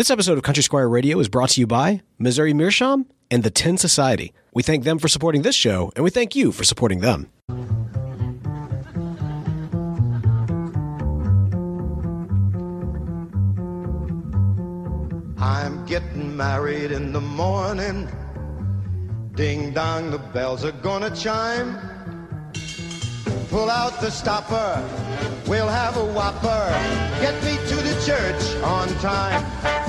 This episode of Country Squire Radio is brought to you by Missouri Meerschaum and the Tin Society. We thank them for supporting this show, and we thank you for supporting them. I'm getting married in the morning. Ding dong, the bells are gonna chime. Pull out the stopper, we'll have a whopper. Get me to the church on time.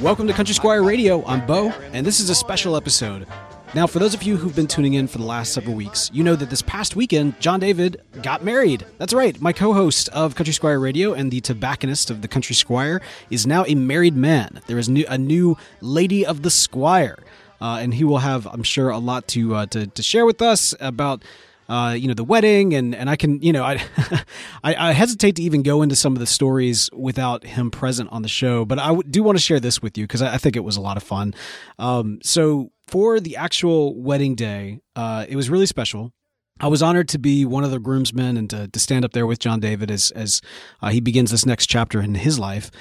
Welcome to Country Squire Radio. I'm Bo, and this is a special episode. Now, for those of you who've been tuning in for the last several weeks, you know that this past weekend, John David got married. That's right, my co host of Country Squire Radio and the tobacconist of the Country Squire is now a married man. There is new, a new Lady of the Squire, uh, and he will have, I'm sure, a lot to, uh, to, to share with us about uh, you know, the wedding, and and I can, you know, I, I, I hesitate to even go into some of the stories without him present on the show, but I do want to share this with you because I, I, think it was a lot of fun. Um, so for the actual wedding day, uh, it was really special. I was honored to be one of the groomsmen and to, to stand up there with John David as as uh, he begins this next chapter in his life.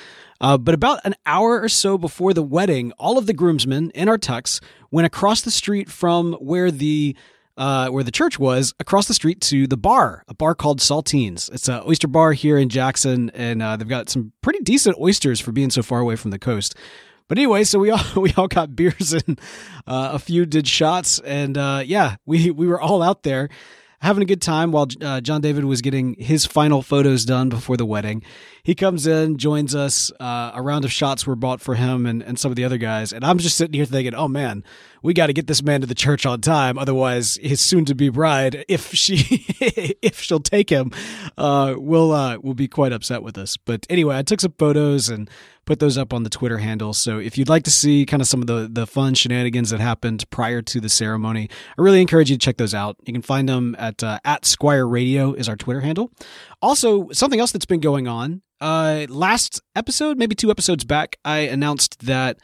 Uh, but about an hour or so before the wedding, all of the groomsmen in our tux went across the street from where the uh, where the church was, across the street to the bar, a bar called Saltines. It's an oyster bar here in Jackson, and uh, they've got some pretty decent oysters for being so far away from the coast. But anyway, so we all we all got beers and uh, a few did shots, and uh, yeah, we we were all out there having a good time while uh, John David was getting his final photos done before the wedding. He comes in, joins us. Uh, a round of shots were bought for him and, and some of the other guys. And I'm just sitting here thinking, oh man, we got to get this man to the church on time. Otherwise, his soon to be bride, if she, if she'll take him, uh, will, uh, will be quite upset with us. But anyway, I took some photos and put those up on the Twitter handle. So if you'd like to see kind of some of the, the fun shenanigans that happened prior to the ceremony, I really encourage you to check those out. You can find them at, uh, at Squire Radio is our Twitter handle. Also, something else that's been going on. Uh, last episode, maybe two episodes back, I announced that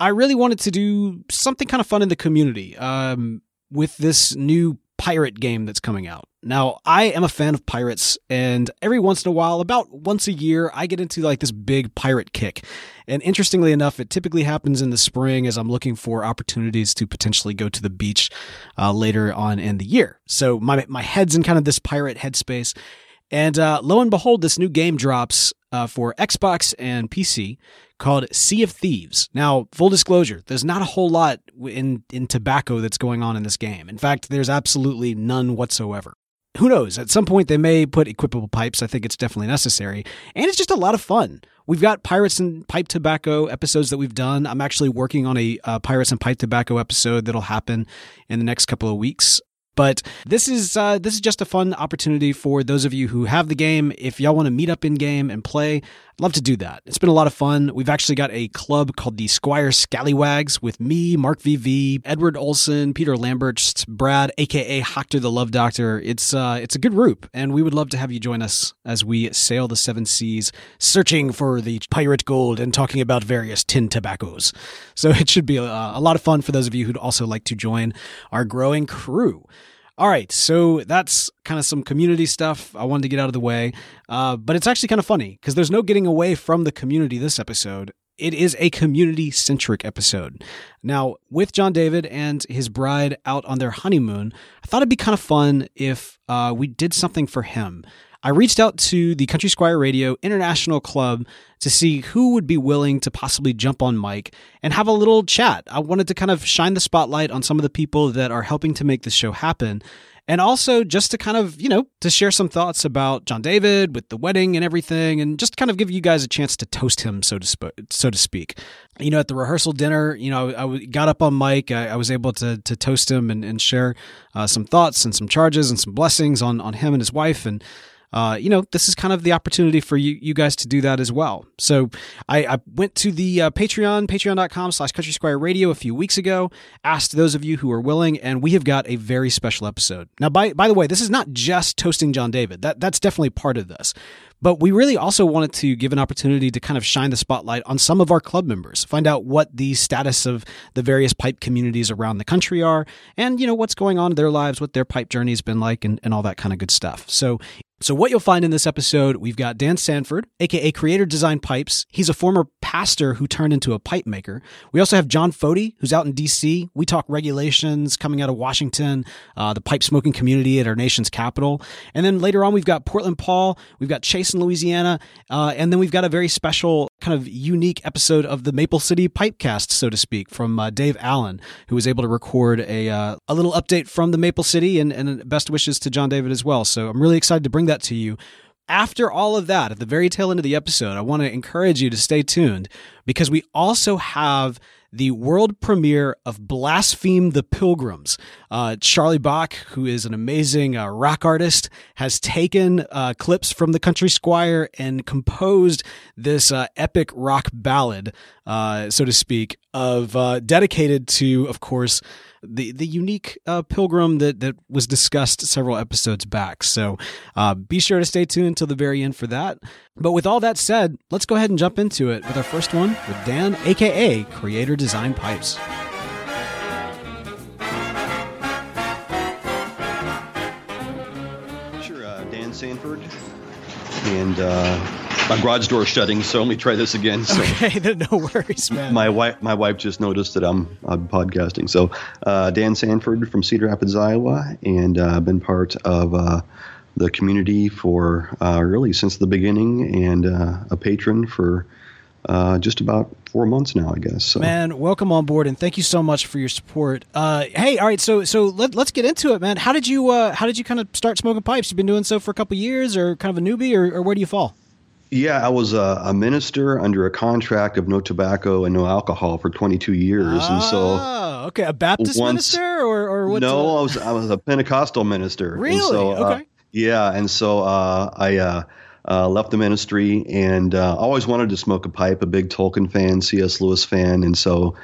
I really wanted to do something kind of fun in the community um, with this new pirate game that's coming out. Now, I am a fan of pirates, and every once in a while, about once a year, I get into like this big pirate kick. And interestingly enough, it typically happens in the spring as I'm looking for opportunities to potentially go to the beach uh, later on in the year. So my my head's in kind of this pirate headspace. And uh, lo and behold, this new game drops uh, for Xbox and PC called Sea of Thieves. Now, full disclosure, there's not a whole lot in, in tobacco that's going on in this game. In fact, there's absolutely none whatsoever. Who knows? At some point, they may put equipable pipes. I think it's definitely necessary. And it's just a lot of fun. We've got Pirates and Pipe Tobacco episodes that we've done. I'm actually working on a uh, Pirates and Pipe Tobacco episode that'll happen in the next couple of weeks. But this is uh, this is just a fun opportunity for those of you who have the game. If y'all want to meet up in game and play, I'd love to do that. It's been a lot of fun. We've actually got a club called the Squire Scallywags with me, Mark VV, Edward Olson, Peter Lambert, Brad, aka Hoctor the Love Doctor. It's uh, it's a good group, and we would love to have you join us as we sail the seven seas, searching for the pirate gold and talking about various tin tobaccos. So it should be a, a lot of fun for those of you who'd also like to join our growing crew. All right, so that's kind of some community stuff I wanted to get out of the way. Uh, but it's actually kind of funny because there's no getting away from the community this episode. It is a community centric episode. Now, with John David and his bride out on their honeymoon, I thought it'd be kind of fun if uh, we did something for him. I reached out to the Country Squire Radio International Club to see who would be willing to possibly jump on mic and have a little chat. I wanted to kind of shine the spotlight on some of the people that are helping to make this show happen. And also just to kind of, you know, to share some thoughts about John David with the wedding and everything, and just kind of give you guys a chance to toast him, so to, sp- so to speak. You know, at the rehearsal dinner, you know, I got up on mic. I, I was able to, to toast him and, and share uh, some thoughts and some charges and some blessings on, on him and his wife. And, uh, you know, this is kind of the opportunity for you, you guys to do that as well. So I, I went to the uh, Patreon, patreon.com slash country squire radio a few weeks ago, asked those of you who are willing, and we have got a very special episode. Now, by, by the way, this is not just toasting John David. That, that's definitely part of this. But we really also wanted to give an opportunity to kind of shine the spotlight on some of our club members, find out what the status of the various pipe communities around the country are, and you know what's going on in their lives, what their pipe journey's been like, and, and all that kind of good stuff. So so, what you'll find in this episode, we've got Dan Sanford, aka Creator Design Pipes. He's a former pastor who turned into a pipe maker. We also have John Fody, who's out in DC. We talk regulations coming out of Washington, uh, the pipe smoking community at our nation's capital. And then later on, we've got Portland Paul, we've got Chase in Louisiana, uh, and then we've got a very special, kind of unique episode of the Maple City Pipecast, so to speak, from uh, Dave Allen, who was able to record a, uh, a little update from the Maple City, and, and best wishes to John David as well. So, I'm really excited to bring that to you. After all of that, at the very tail end of the episode, I want to encourage you to stay tuned because we also have the world premiere of Blaspheme the Pilgrims. Uh, Charlie Bach, who is an amazing uh, rock artist, has taken uh, clips from the Country Squire and composed this uh, epic rock ballad, uh, so to speak, of uh, dedicated to, of course, the the unique pilgrim that that was discussed several episodes back. So be sure to stay tuned until the very end for that. But with all that said, let's go ahead and jump into it with our first one with Dan, aka Creator Design Pipes. Sure, uh, Dan Sanford, and uh, my garage door is shutting, so let me try this again. So Okay, no worries, man. my wife, my wife just noticed that I'm, I'm podcasting. So uh, Dan Sanford from Cedar Rapids, Iowa, and uh, been part of uh, the community for uh, really since the beginning, and uh, a patron for uh, just about four months now, I guess. So. Man, welcome on board, and thank you so much for your support. Uh, hey, all right, so so let, let's get into it, man. How did you uh, how did you kind of start smoking pipes? You've been doing so for a couple years, or kind of a newbie, or, or where do you fall? Yeah, I was a, a minister under a contract of no tobacco and no alcohol for 22 years, and so oh, okay, a Baptist once- minister, or or what? no, I was I was a Pentecostal minister. Really? So, uh, Okay. Yeah, and so uh, I uh, uh, left the ministry and uh, always wanted to smoke a pipe. A big Tolkien fan, C.S. Lewis fan, and so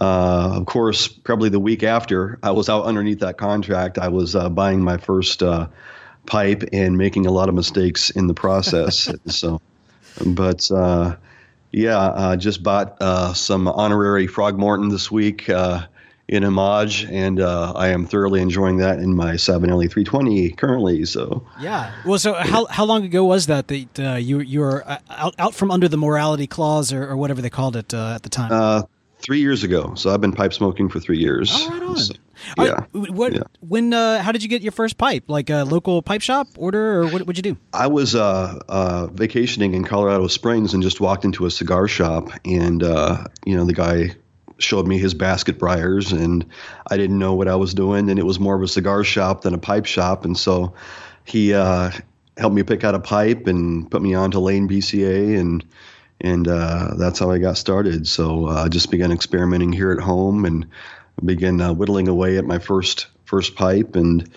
uh, of course, probably the week after I was out underneath that contract, I was uh, buying my first uh, pipe and making a lot of mistakes in the process. so, but. Uh, yeah, uh, just bought uh, some honorary Frogmorton this week uh, in homage, and uh, I am thoroughly enjoying that in my Savinelli 320 currently. So, Yeah. Well, so how how long ago was that that uh, you you were uh, out out from under the morality clause or, or whatever they called it uh, at the time? uh, three years ago. So I've been pipe smoking for three years. Oh, right on. So, yeah. right, what yeah. when uh, how did you get your first pipe? Like a local pipe shop order, or what would you do? I was uh, uh, vacationing in Colorado Springs and just walked into a cigar shop, and uh, you know the guy showed me his basket briars, and I didn't know what I was doing, and it was more of a cigar shop than a pipe shop, and so he uh, helped me pick out a pipe and put me on to Lane BCA, and and uh, that's how I got started. So uh, I just began experimenting here at home and began uh, whittling away at my first first pipe and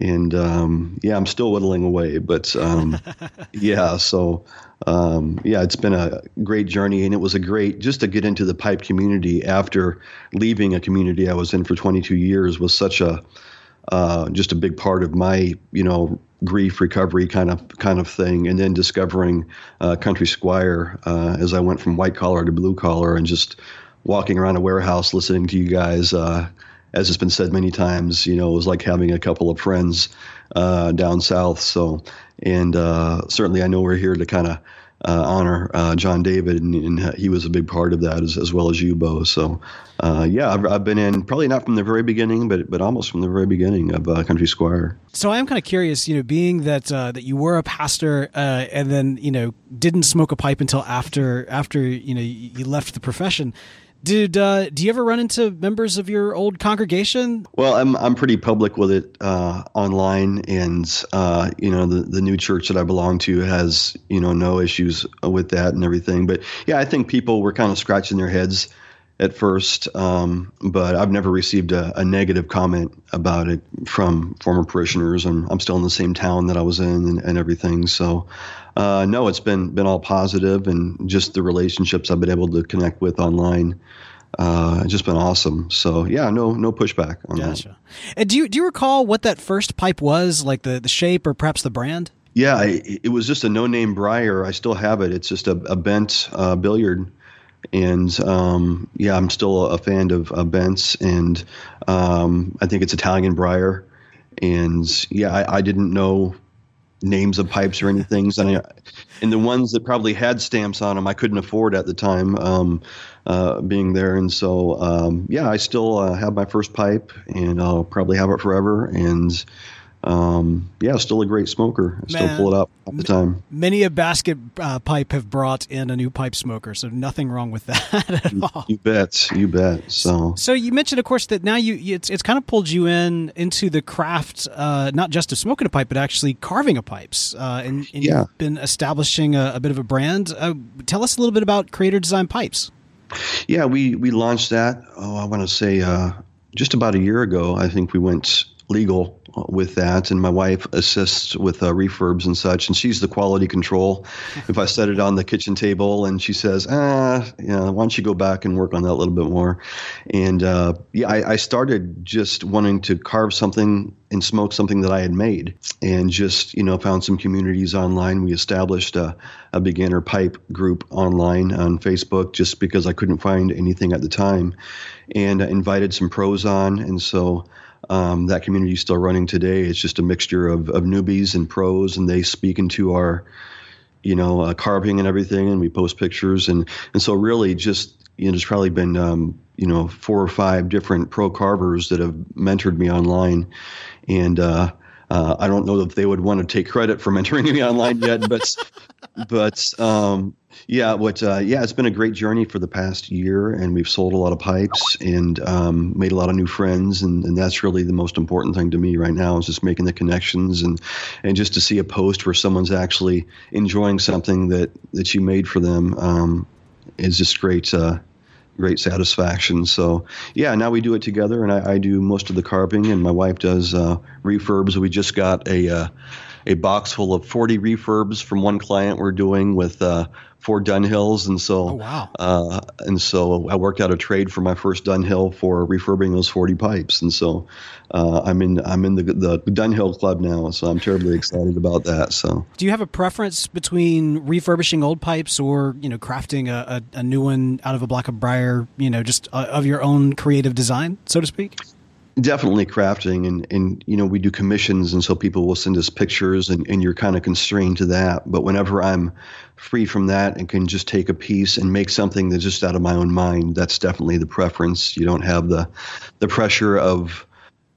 and um, yeah, I'm still whittling away, but um, yeah, so um, yeah, it's been a great journey, and it was a great just to get into the pipe community after leaving a community I was in for 22 years was such a uh, just a big part of my you know grief recovery kind of kind of thing, and then discovering uh, Country Squire uh, as I went from white collar to blue collar, and just walking around a warehouse listening to you guys. Uh, as it's been said many times, you know, it was like having a couple of friends uh, down south. So, and uh, certainly I know we're here to kind of uh, honor uh, John David, and, and he was a big part of that as, as well as you, Bo. So, uh, yeah, I've, I've been in probably not from the very beginning, but but almost from the very beginning of uh, Country Squire. So I am kind of curious, you know, being that that you were a pastor and then you know didn't smoke a pipe until after after you know you left the profession. Did uh, do you ever run into members of your old congregation? Well, I'm I'm pretty public with it uh, online, and uh, you know the the new church that I belong to has you know no issues with that and everything. But yeah, I think people were kind of scratching their heads at first, um, but I've never received a, a negative comment about it from former parishioners. And I'm still in the same town that I was in and, and everything. So, uh, no, it's been been all positive, and just the relationships I've been able to connect with online. Uh, just been awesome. So yeah, no no pushback on that. And do you do you recall what that first pipe was, like the the shape or perhaps the brand? Yeah, I, it was just a no-name briar. I still have it. It's just a, a bent uh, billiard, and um, yeah, I'm still a fan of, of bents, and um, I think it's Italian briar. And yeah, I, I didn't know names of pipes or anything. And, I, and the ones that probably had stamps on them, I couldn't afford at the time um, uh, being there. And so, um, yeah, I still uh, have my first pipe and I'll probably have it forever. And um, yeah, still a great smoker. I still pull it up all the time. Many a basket uh, pipe have brought in a new pipe smoker, so nothing wrong with that at you, all. You bet, you bet. So, so you mentioned, of course, that now you it's it's kind of pulled you in into the craft, uh, not just of smoking a pipe, but actually carving a pipes, uh, and, and yeah. you've been establishing a, a bit of a brand. Uh, tell us a little bit about Creator Design Pipes. Yeah, we we launched that. Oh, I want to say uh, just about a year ago. I think we went legal with that, and my wife assists with uh, refurbs and such, and she's the quality control. if I set it on the kitchen table, and she says, "Ah, yeah, why don't you go back and work on that a little bit more?" And uh, yeah, I, I started just wanting to carve something and smoke something that I had made, and just you know found some communities online. We established a, a beginner pipe group online on Facebook just because I couldn't find anything at the time, and invited some pros on, and so. Um, that community is still running today. It's just a mixture of, of newbies and pros, and they speak into our, you know, uh, carving and everything, and we post pictures, and and so really just you know, there's probably been um, you know four or five different pro carvers that have mentored me online, and uh, uh, I don't know if they would want to take credit for mentoring me online yet, but but um, yeah, what uh, yeah, it's been a great journey for the past year, and we've sold a lot of pipes and um, made a lot of new friends, and, and that's really the most important thing to me right now is just making the connections and and just to see a post where someone's actually enjoying something that that you made for them um, is just great. Uh, great satisfaction. So yeah, now we do it together, and I, I do most of the carving, and my wife does uh, refurbs. We just got a uh, a box full of 40 refurbs from one client we're doing with uh, four Dunhills, and so oh, wow. Uh, and so I worked out a trade for my first Dunhill for refurbing those 40 pipes, and so uh, I'm in I'm in the the Dunhill club now, so I'm terribly excited about that. So, do you have a preference between refurbishing old pipes or you know crafting a, a, a new one out of a block of briar, you know, just uh, of your own creative design, so to speak? Definitely crafting and and you know we do commissions and so people will send us pictures and, and you're kind of constrained to that. But whenever i'm free from that and can just take a piece and make something that's just out of my own mind that's definitely the preference. You don't have the the pressure of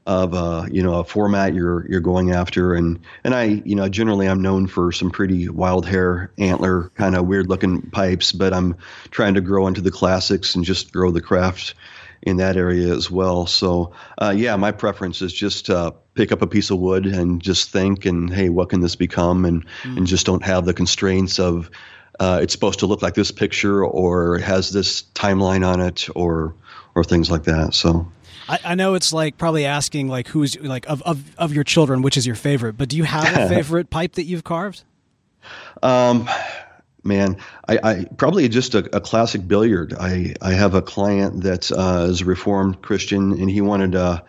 of uh, you know a format you're you're going after. And and I you know generally I'm known for some pretty wild hair antler kind of weird looking pipes but I'm trying to grow into the classics and just grow the craft in that area as well. So, uh, yeah, my preference is just uh, pick up a piece of wood and just think, and hey, what can this become? And mm. and just don't have the constraints of uh, it's supposed to look like this picture or has this timeline on it or or things like that. So. I, I know it's like probably asking like who's like of, of, of your children which is your favorite, but do you have a favorite pipe that you've carved? Um, man, I, I probably just a, a, classic billiard. I, I have a client that uh, is a Reformed Christian, and he wanted uh,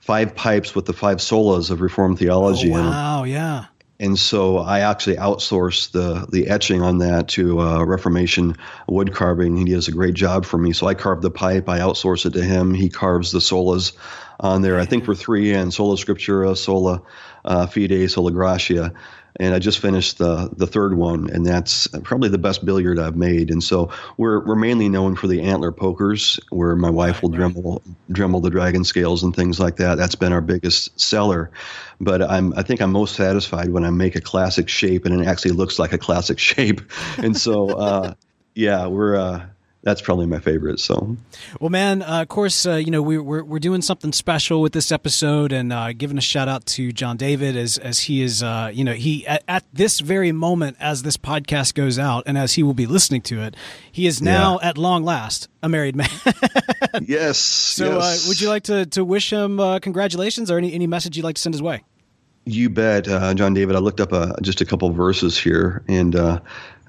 five pipes with the five solas of Reformed theology. Oh, wow, yeah. And so I actually outsourced the the etching on that to uh, Reformation wood carving. He does a great job for me. So I carve the pipe, I outsource it to him. He carves the solas on there. I think we're three and sola scriptura, sola uh, fide, sola gratia and I just finished the the third one, and that's probably the best billiard I've made. And so we're we're mainly known for the antler pokers, where my wife will dremel dremel the dragon scales and things like that. That's been our biggest seller. But I'm I think I'm most satisfied when I make a classic shape and it actually looks like a classic shape. And so uh, yeah, we're. Uh, that's probably my favorite. So, well, man, uh, of course, uh, you know we, we're we're doing something special with this episode, and uh, giving a shout out to John David as as he is, uh, you know, he at, at, this very moment as this podcast goes out, and as he will be listening to it, he is now yeah. at long last a married man. yes. So, uh, yes. would you like to to wish him uh, congratulations, or any any message you'd like to send his way? You bet, John David. I looked up just a couple verses here, and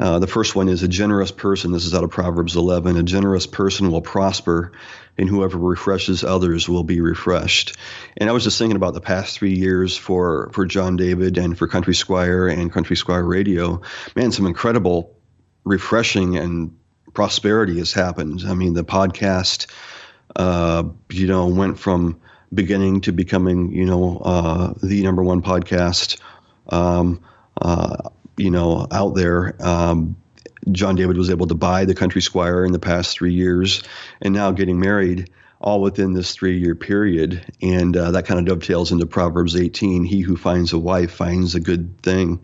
Uh, the first one is a generous person. This is out of Proverbs 11. A generous person will prosper, and whoever refreshes others will be refreshed. And I was just thinking about the past three years for, for John David and for Country Squire and Country Squire Radio. Man, some incredible refreshing and prosperity has happened. I mean, the podcast, uh, you know, went from beginning to becoming, you know, uh, the number one podcast, um, uh, you know, out there. Um, John David was able to buy the Country Squire in the past three years, and now getting married all within this three year period. And uh, that kind of dovetails into Proverbs 18 He who finds a wife finds a good thing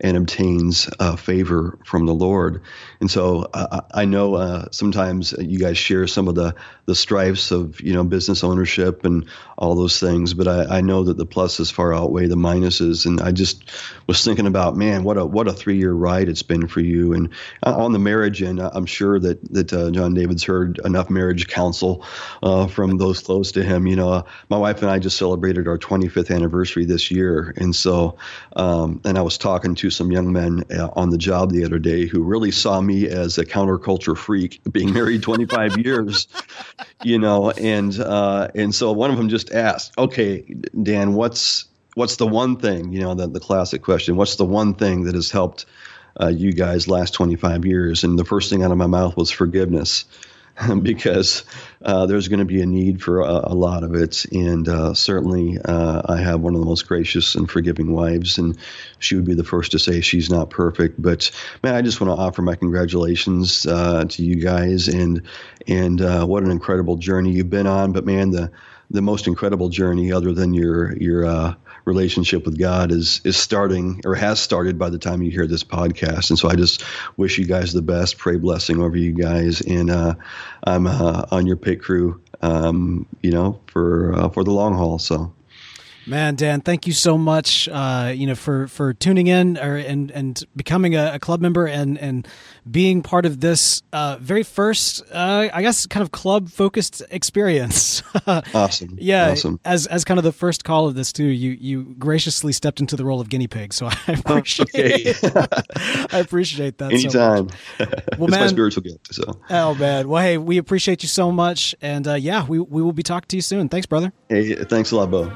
and obtains uh, favor from the Lord. And so uh, I know uh, sometimes you guys share some of the the strifes of you know business ownership and all those things, but I, I know that the pluses far outweigh the minuses. And I just was thinking about man, what a what a three year ride it's been for you. And uh, on the marriage end, I'm sure that that uh, John David's heard enough marriage counsel uh, from those close to him. You know, my wife and I just celebrated our 25th anniversary this year, and so um, and I was talking to to some young men uh, on the job the other day who really saw me as a counterculture freak, being married 25 years, you know, and uh, and so one of them just asked, "Okay, Dan, what's what's the one thing, you know, the the classic question, what's the one thing that has helped uh, you guys last 25 years?" And the first thing out of my mouth was forgiveness. because uh, there's going to be a need for a, a lot of it. And uh, certainly, uh, I have one of the most gracious and forgiving wives, and she would be the first to say she's not perfect. But man, I just want to offer my congratulations uh, to you guys, and and uh, what an incredible journey you've been on. But man, the the most incredible journey, other than your your uh, relationship with God is is starting or has started by the time you hear this podcast. And so I just wish you guys the best. Pray blessing over you guys, and uh, I'm uh, on your pit crew, um, you know, for uh, for the long haul. So. Man, Dan, thank you so much. Uh, you know, for for tuning in or and and becoming a, a club member and and being part of this uh, very first, uh, I guess, kind of club focused experience. awesome. Yeah. Awesome. As as kind of the first call of this too, you you graciously stepped into the role of guinea pig, so I appreciate. I appreciate that. Anytime. So well, man, my spiritual gift. So. Oh man. Well, hey, we appreciate you so much, and uh, yeah, we we will be talking to you soon. Thanks, brother. Hey, thanks a lot, Bo.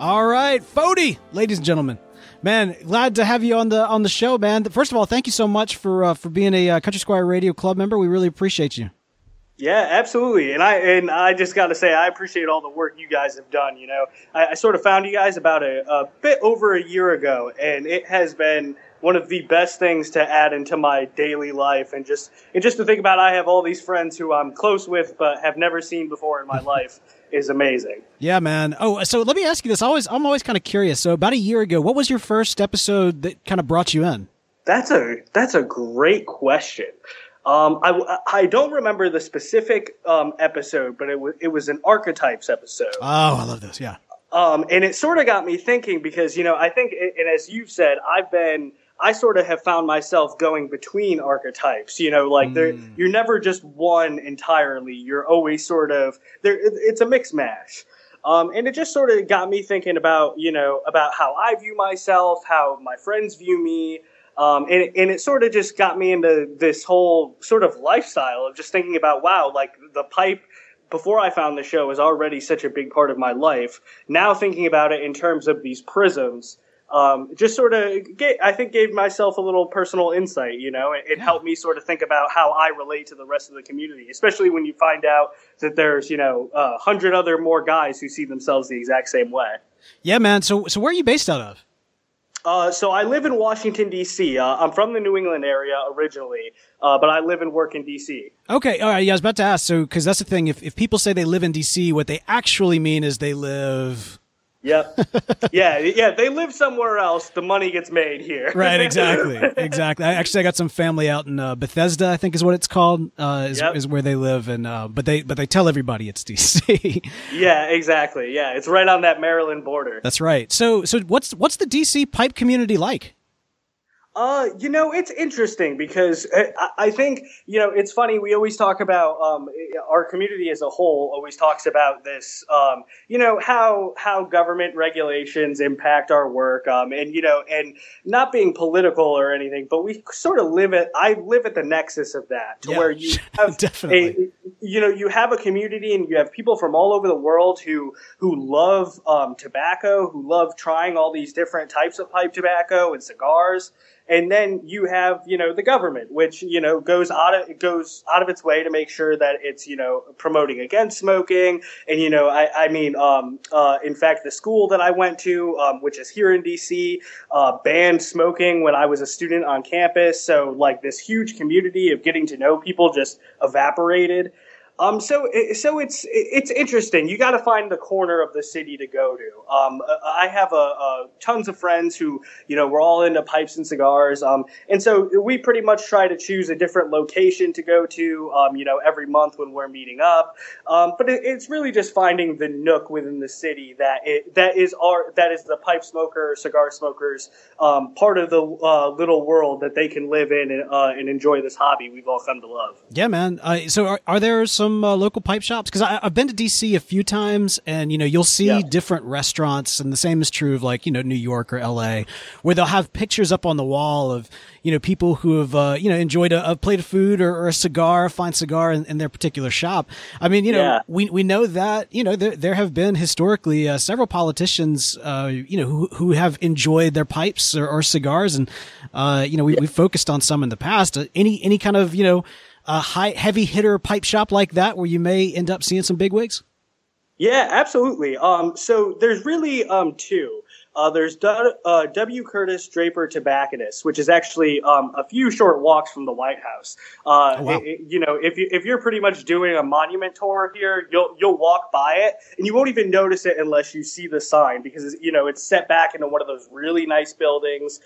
All right, Fody, ladies and gentlemen. Man, glad to have you on the on the show, man. First of all, thank you so much for uh, for being a uh, Country Squire Radio Club member. We really appreciate you. Yeah, absolutely. And I and I just got to say, I appreciate all the work you guys have done. You know, I, I sort of found you guys about a, a bit over a year ago, and it has been one of the best things to add into my daily life and just and just to think about I have all these friends who I'm close with but have never seen before in my life is amazing. Yeah, man. Oh, so let me ask you this. I always, I'm always kind of curious. So about a year ago, what was your first episode that kind of brought you in? That's a that's a great question. Um, I, I don't remember the specific um, episode, but it was it was an archetypes episode. Oh, I love this. Yeah. Um, and it sort of got me thinking because you know I think, and as you've said, I've been I sort of have found myself going between archetypes. You know, like mm. you're never just one entirely. You're always sort of there. It's a mix mash. Um, and it just sort of got me thinking about, you know, about how I view myself, how my friends view me. Um, and, and it sort of just got me into this whole sort of lifestyle of just thinking about, wow, like the pipe before I found the show was already such a big part of my life. Now thinking about it in terms of these prisms, um, just sort of, I think, gave myself a little personal insight. You know, it, it yeah. helped me sort of think about how I relate to the rest of the community, especially when you find out that there's, you know, a hundred other more guys who see themselves the exact same way. Yeah, man. So, so where are you based out of? Uh, so I live in Washington D.C. Uh, I'm from the New England area originally, uh, but I live and work in D.C. Okay, all right. Yeah, I was about to ask. So, because that's the thing. If if people say they live in D.C., what they actually mean is they live Yep. yeah, yeah. They live somewhere else. The money gets made here. right. Exactly. Exactly. I, actually, I got some family out in uh, Bethesda. I think is what it's called. Uh, is, yep. is where they live, and uh, but they but they tell everybody it's DC. yeah. Exactly. Yeah. It's right on that Maryland border. That's right. So so what's what's the DC pipe community like? Uh, you know, it's interesting because I, I, think you know it's funny. We always talk about um, our community as a whole. Always talks about this. Um, you know how how government regulations impact our work. Um, and you know, and not being political or anything, but we sort of live at. I live at the nexus of that, to yeah, where you have definitely. A, you know, you have a community and you have people from all over the world who who love um, tobacco, who love trying all these different types of pipe tobacco and cigars and then you have you know the government which you know goes out of goes out of its way to make sure that it's you know promoting against smoking. And you know i, I mean um, uh, in fact the school that i went to um, which is here in dc uh, banned smoking when i was a student on campus. So like this huge community of getting to know people just evaporated um, so, so it's it's interesting. You got to find the corner of the city to go to. Um, I have a, a, tons of friends who, you know, we're all into pipes and cigars. Um, and so we pretty much try to choose a different location to go to. Um, you know, every month when we're meeting up. Um, but it, it's really just finding the nook within the city that it, that is our that is the pipe smoker, cigar smokers um, part of the uh, little world that they can live in and, uh, and enjoy this hobby we've all come to love. Yeah, man. Uh, so are, are there some some uh, local pipe shops? Because I've been to DC a few times, and you know you'll see yeah. different restaurants, and the same is true of like you know New York or L.A., where they'll have pictures up on the wall of you know people who have uh, you know enjoyed a, a plate of food or, or, a cigar, a fine cigar in, in, their particular shop. I mean, you know, yeah. we we know that you know there there have been historically uh, several politicians uh, you know who who have enjoyed their pipes or, or cigars, and uh, you know we we focused on some in the past. Uh, any any kind of you know a high heavy hitter pipe shop like that where you may end up seeing some big wigs? Yeah, absolutely. Um, so there's really um, two. Uh, there's du- uh, W. Curtis Draper Tobacconist, which is actually um, a few short walks from the White House. Uh, oh, wow. it, you know, if you if you're pretty much doing a monument tour here, you'll you'll walk by it and you won't even notice it unless you see the sign because you know it's set back into one of those really nice buildings.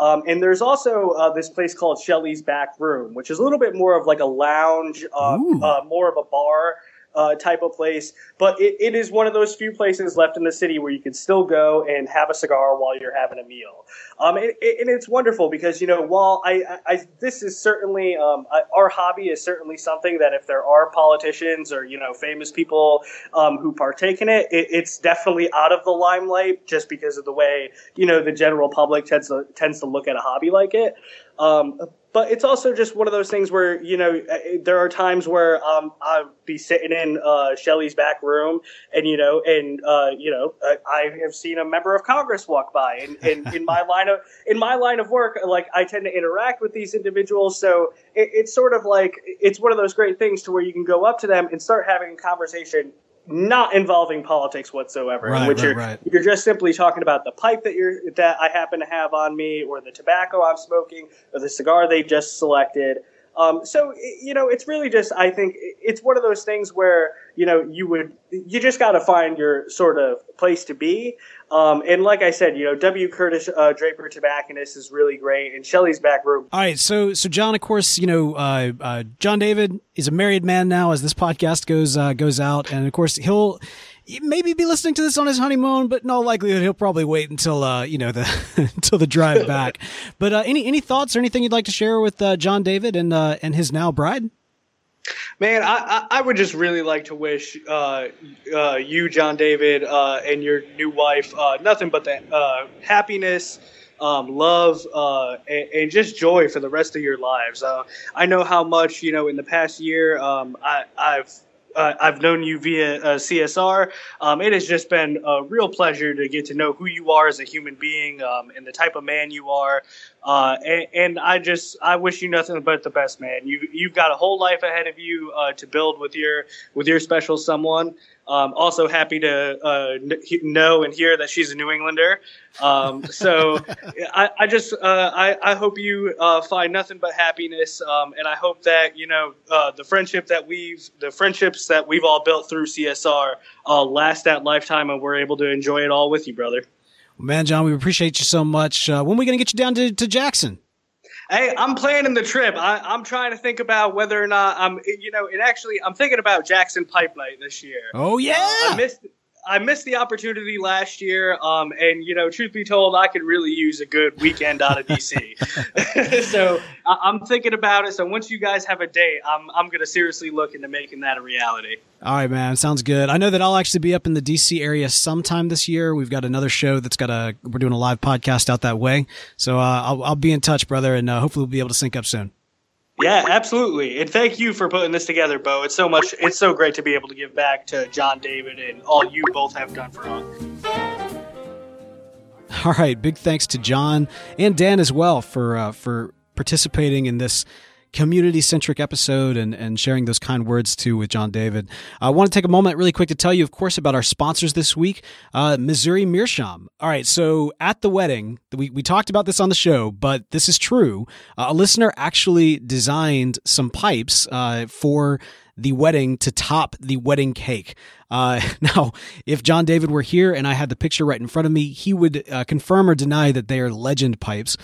Um, and there's also uh, this place called Shelly's Back Room, which is a little bit more of like a lounge, uh, uh, more of a bar uh, type of place. But it, it is one of those few places left in the city where you can still go and have a cigar while you're having a meal. Um, and, and it's wonderful because you know while I, I, I this is certainly um, our hobby is certainly something that if there are politicians or you know famous people um, who partake in it, it, it's definitely out of the limelight just because of the way you know the general public tends to tends to look at a hobby like it. Um, but it's also just one of those things where you know uh, there are times where um, I'll be sitting in uh, Shelly's back room, and you know, and uh, you know, uh, I have seen a member of Congress walk by, and, and in my line of in my line of work, like I tend to interact with these individuals, so it, it's sort of like it's one of those great things to where you can go up to them and start having a conversation not involving politics whatsoever, right, which right, you're right. you're just simply talking about the pipe that you're that I happen to have on me, or the tobacco I'm smoking, or the cigar they just selected. Um, so you know, it's really just I think it's one of those things where you know you would you just got to find your sort of place to be. Um, and like I said, you know, W. Curtis uh, Draper Tobacconist is really great, and Shelly's back room. All right, so so John, of course, you know, uh, uh, John David is a married man now, as this podcast goes uh, goes out, and of course he'll maybe be listening to this on his honeymoon, but in all likelihood he'll probably wait until uh, you know the until the drive back. but uh, any any thoughts or anything you'd like to share with uh, John David and uh, and his now bride? Man, I, I would just really like to wish uh, uh, you, John David, uh, and your new wife uh, nothing but the uh, happiness, um, love, uh, and, and, just joy for the rest of your lives. I know how much you know in the past year um, I, I've uh, I've known you via uh, CSR. Um, it has just been a real pleasure to get to know who you are as a human being um, and the type of man you are. Uh, and, and, I just I wish you nothing but the best, man. You you've got a whole life ahead of you uh, to build with your with your special someone. Um, also happy to uh, know and hear that she's a New Englander. Um, so I, I, just uh, I, I, hope you uh, find nothing but happiness, um, and I hope that you know uh, the friendship that we've the friendships that we've all built through CSR uh, last that lifetime, and we're able to enjoy it all with you, brother. Man, John, we appreciate you so much. Uh, when are we going to get you down to, to Jackson? Hey, I'm planning the trip. I, am trying to think about whether or not I'm, you know, and actually, I'm thinking about Jackson Pipe Night this year. Oh yeah, uh, I missed. I missed the opportunity last year, um, and you know, truth be told, I could really use a good weekend out of DC. so I- am thinking about it. So once you guys have a date, I'm I'm gonna seriously look into making that a reality. All right, man, sounds good. I know that I'll actually be up in the DC area sometime this year. We've got another show that's got a we're doing a live podcast out that way, so uh, I'll I'll be in touch, brother, and uh, hopefully we'll be able to sync up soon. Yeah, absolutely. And thank you for putting this together, Bo. It's so much it's so great to be able to give back to John David and all you both have done for us. All right, big thanks to John and Dan as well for uh, for participating in this community centric episode and, and sharing those kind words too with John David. I want to take a moment really quick to tell you, of course, about our sponsors this week, uh, Missouri Meerschaum. All right, so at the wedding, we, we talked about this on the show, but this is true. Uh, a listener actually designed some pipes uh, for the wedding to top the wedding cake. Uh, now, if John David were here and I had the picture right in front of me, he would uh, confirm or deny that they are legend pipes.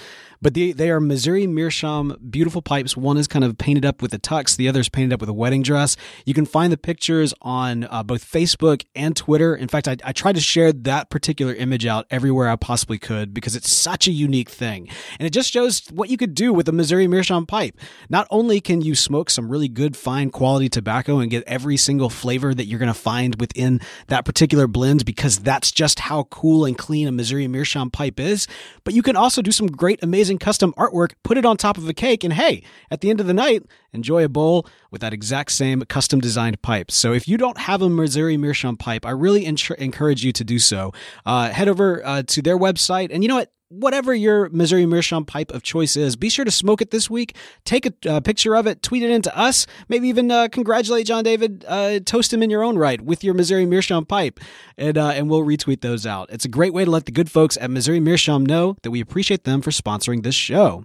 But they, they are Missouri Meerschaum beautiful pipes. One is kind of painted up with a tux, the other is painted up with a wedding dress. You can find the pictures on uh, both Facebook and Twitter. In fact, I, I tried to share that particular image out everywhere I possibly could because it's such a unique thing. And it just shows what you could do with a Missouri Meerschaum pipe. Not only can you smoke some really good, fine quality tobacco and get every single flavor that you're going to find within that particular blend because that's just how cool and clean a Missouri Meerschaum pipe is, but you can also do some great, amazing custom artwork, put it on top of a cake, and hey, at the end of the night, enjoy a bowl with that exact same custom designed pipe. So if you don't have a Missouri Meerschaum pipe, I really encourage you to do so. Uh, head over uh, to their website, and you know what? Whatever your Missouri Meerschaum pipe of choice is, be sure to smoke it this week. Take a uh, picture of it, tweet it into us. Maybe even uh, congratulate John David, uh, toast him in your own right with your Missouri Meerschaum pipe, and uh, and we'll retweet those out. It's a great way to let the good folks at Missouri Meerschaum know that we appreciate them for sponsoring this show.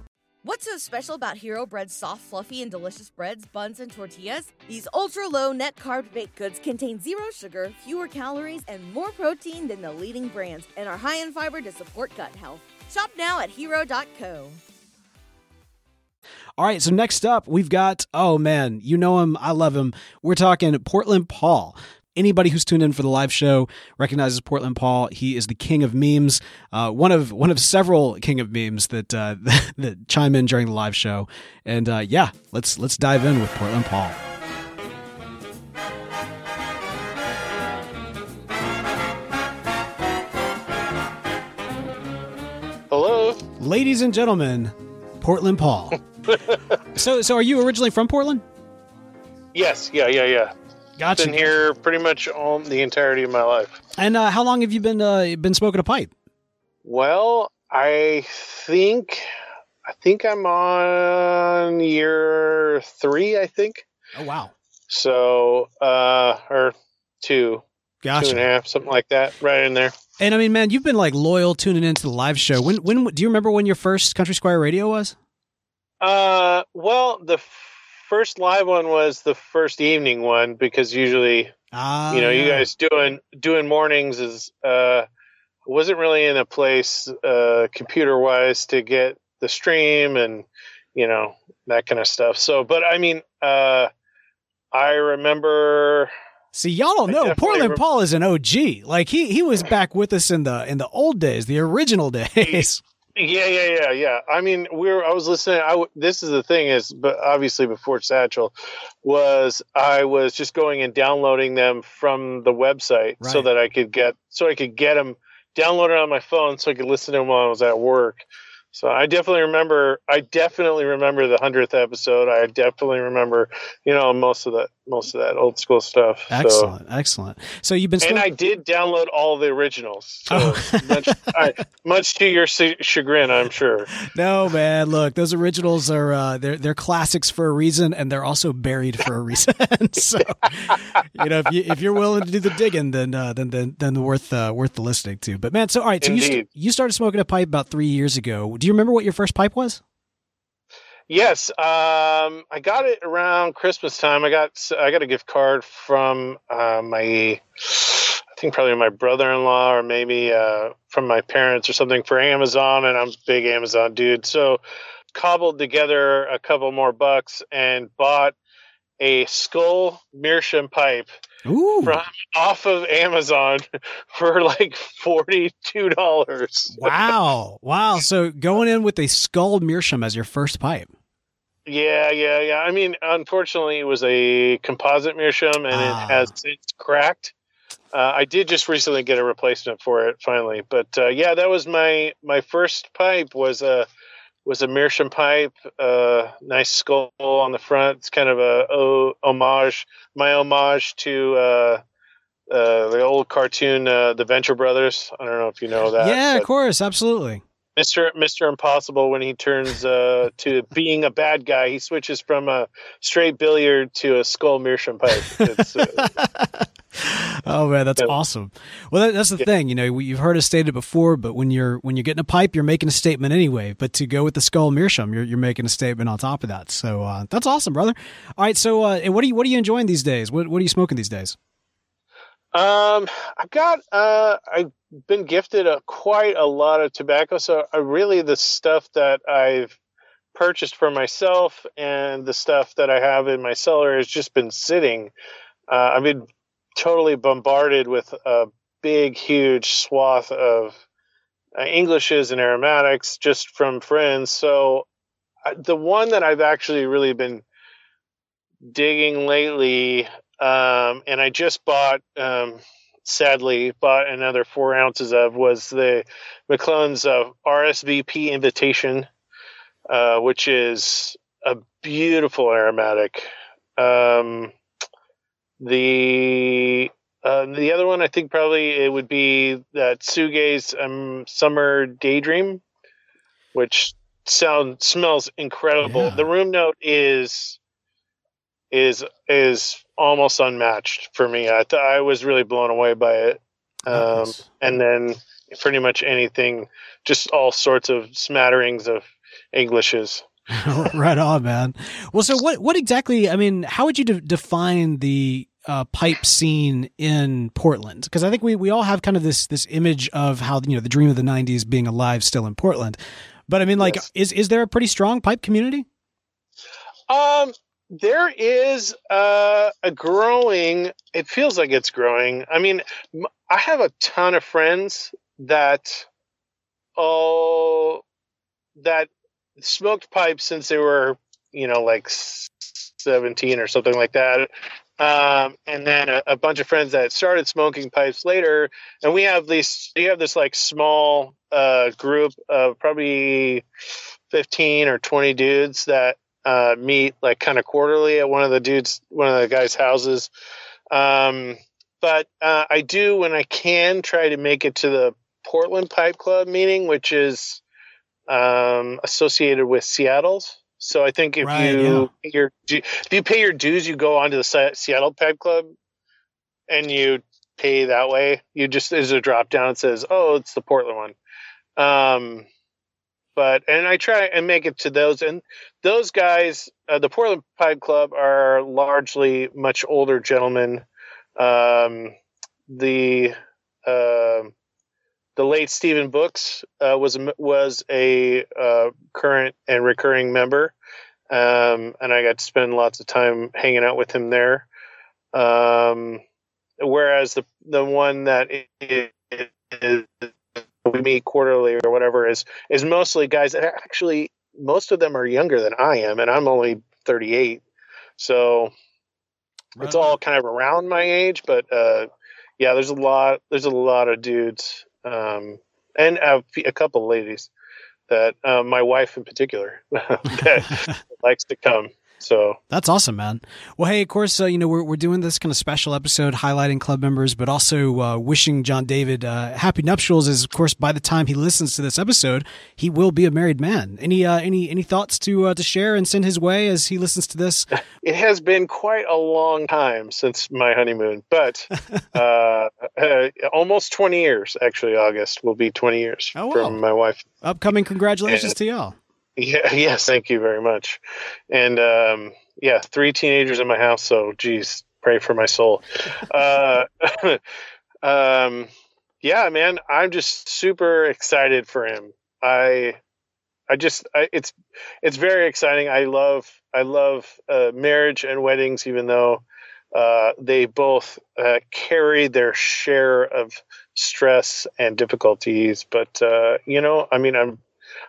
What's so special about Hero Bread's soft, fluffy, and delicious breads, buns, and tortillas? These ultra low net carb baked goods contain zero sugar, fewer calories, and more protein than the leading brands, and are high in fiber to support gut health. Shop now at hero.co. All right, so next up, we've got, oh man, you know him, I love him. We're talking Portland Paul anybody who's tuned in for the live show recognizes Portland Paul. He is the king of memes, uh, one of one of several king of memes that uh, that chime in during the live show. And uh, yeah, let's let's dive in with Portland Paul. Hello, ladies and gentlemen, Portland Paul. so so are you originally from Portland? Yes, yeah, yeah, yeah. Gotcha. Been here pretty much all the entirety of my life. And uh, how long have you been uh, been smoking a pipe? Well, I think I think I'm on year three. I think. Oh wow! So, uh, or two, gotcha. two and a half, something like that, right in there. And I mean, man, you've been like loyal tuning into the live show. When when do you remember when your first Country Squire Radio was? Uh, well, the first live one was the first evening one because usually, uh, you know, you guys doing doing mornings is uh, wasn't really in a place uh, computer wise to get the stream and you know that kind of stuff. So, but I mean, uh, I remember. See, y'all don't know. Portland Paul is an OG. Like he he was back with us in the in the old days, the original days. Yeah, yeah, yeah, yeah. I mean, we are I was listening. I w- this is the thing is, but obviously before Satchel, was I was just going and downloading them from the website right. so that I could get so I could get them downloaded on my phone so I could listen to them while I was at work. So I definitely remember. I definitely remember the hundredth episode. I definitely remember, you know, most of that, most of that old school stuff. Excellent, so. excellent. So you've been, still- and I did download all the originals. So oh. much, I, much, to your chagrin, I'm sure. No, man. Look, those originals are uh, they're they're classics for a reason, and they're also buried for a reason. so, you know, if you if you're willing to do the digging, then uh, then then then worth uh, worth the listening to. But man, so all right, so Indeed. you st- you started smoking a pipe about three years ago do you remember what your first pipe was? Yes, um, I got it around Christmas time. I got I got a gift card from uh, my, I think probably my brother-in-law or maybe uh, from my parents or something for Amazon, and I'm a big Amazon dude. So cobbled together a couple more bucks and bought a skull meerschaum pipe Ooh. from off of Amazon for like forty two dollars. Wow, wow! So going in with a skull meerschaum as your first pipe. Yeah, yeah, yeah. I mean, unfortunately, it was a composite meerschaum, and ah. it has it's cracked. Uh, I did just recently get a replacement for it finally, but uh, yeah, that was my my first pipe was a was a meerschaum pipe, uh, nice skull on the front. It's kind of a oh, homage, my homage to uh, uh, the old cartoon, uh, the Venture Brothers. I don't know if you know that. Yeah, of course, absolutely. Mr. Mr. Impossible, when he turns uh, to being a bad guy, he switches from a straight billiard to a skull meerschaum pipe. Uh, oh man, that's yeah. awesome. Well, that, that's the yeah. thing. You know, you've heard us stated before, but when you're when you're getting a pipe, you're making a statement anyway. But to go with the skull meerschaum, you're you're making a statement on top of that. So uh, that's awesome, brother. All right, so uh, what are you what are you enjoying these days? What what are you smoking these days? Um, I've got uh, I've been gifted a, quite a lot of tobacco, so I really the stuff that I've purchased for myself and the stuff that I have in my cellar has just been sitting. Uh, I've been totally bombarded with a big, huge swath of uh, Englishes and aromatics just from friends. So uh, the one that I've actually really been digging lately um, and I just bought, um, sadly, bought another four ounces of was the McClelland's uh, RSVP invitation, uh, which is a beautiful aromatic. Um, the uh, the other one, I think probably it would be that Tsuge's um, Summer Daydream, which sound smells incredible. Yeah. The room note is is is almost unmatched for me. I th- I was really blown away by it. Um, nice. And then pretty much anything, just all sorts of smatterings of Englishes. right on, man. Well, so what? What exactly? I mean, how would you de- define the uh, pipe scene in Portland? Because I think we we all have kind of this this image of how you know the dream of the '90s being alive still in Portland. But I mean, like, yes. is is there a pretty strong pipe community? Um, there is uh, a growing it feels like it's growing. I mean i have a ton of friends that oh that smoked pipes since they were you know like 17 or something like that. Um, and then a, a, bunch of friends that started smoking pipes later. And we have these we have this like small uh, group of probably 15 or 20 dudes that uh, meet like kind of quarterly at one of the dudes, one of the guys' houses. Um, but uh, I do when I can try to make it to the Portland Pipe Club meeting, which is um, associated with Seattle's. So I think if right, you yeah. your if you pay your dues, you go onto the Seattle Pipe Club, and you pay that way. You just there's a drop down. It says, "Oh, it's the Portland one." Um, but and I try and make it to those and those guys. Uh, the Portland Pipe Club are largely much older gentlemen. Um, the uh, the late Stephen Books uh, was was a uh, current and recurring member, um, and I got to spend lots of time hanging out with him there. Um, whereas the the one that is we meet quarterly or whatever is is mostly guys that actually most of them are younger than I am, and I'm only 38. So right. it's all kind of around my age, but uh, yeah, there's a lot there's a lot of dudes um, and a, a couple ladies that uh, my wife in particular that likes to come. So that's awesome, man. Well, hey, of course, uh, you know we're we're doing this kind of special episode highlighting club members, but also uh, wishing John David uh, happy nuptials. Is of course by the time he listens to this episode, he will be a married man. Any uh, any any thoughts to uh, to share and send his way as he listens to this? It has been quite a long time since my honeymoon, but uh, almost twenty years. Actually, August will be twenty years oh, wow. from my wife. Upcoming congratulations and, to y'all. Yeah, yes, thank you very much. And um, yeah, three teenagers in my house, so geez, pray for my soul. uh, um, yeah, man, I'm just super excited for him. I, I just, I, it's, it's very exciting. I love, I love uh, marriage and weddings, even though uh, they both uh, carry their share of stress and difficulties. But uh, you know, I mean, I'm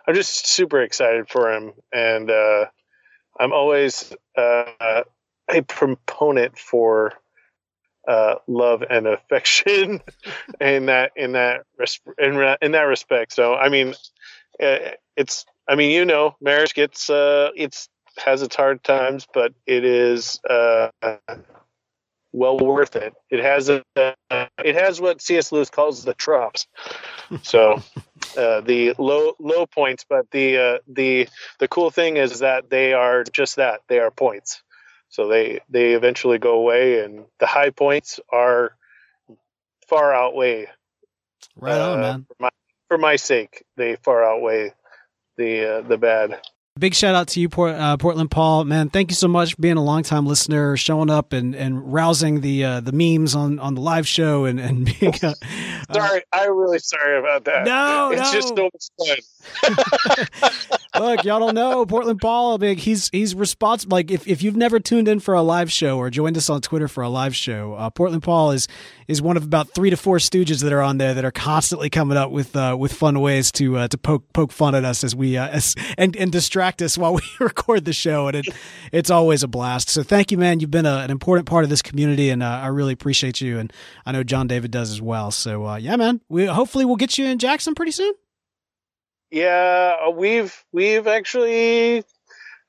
I'm just super excited for him, and uh, I'm always uh, a proponent for uh, love and affection in that in that in, in that respect. So I mean, uh, it's I mean you know marriage gets uh, it's has its hard times, but it is uh, well worth it. It has a it has what C.S. Lewis calls the troughs. So uh, the low low points, but the uh, the the cool thing is that they are just that they are points. So they they eventually go away, and the high points are far outweigh. Right on, uh, man. For my, for my, sake, they far outweigh the uh, the bad. Big shout out to you, Port, uh, Portland Paul. Man, thank you so much for being a longtime listener, showing up and, and rousing the uh, the memes on, on the live show and, and being. Uh, sorry, I'm really sorry about that. No, it's no. just so much fun. Look, y'all don't know Portland Paul. Big, he's he's responsible. Like if, if you've never tuned in for a live show or joined us on Twitter for a live show, uh, Portland Paul is is one of about three to four stooges that are on there that are constantly coming up with uh, with fun ways to uh, to poke poke fun at us as we uh, as, and and distract us while we record the show, and it it's always a blast. So thank you, man. You've been a, an important part of this community, and uh, I really appreciate you, and I know John David does as well. So uh, yeah, man. We hopefully we'll get you in Jackson pretty soon. Yeah, uh, we've we've actually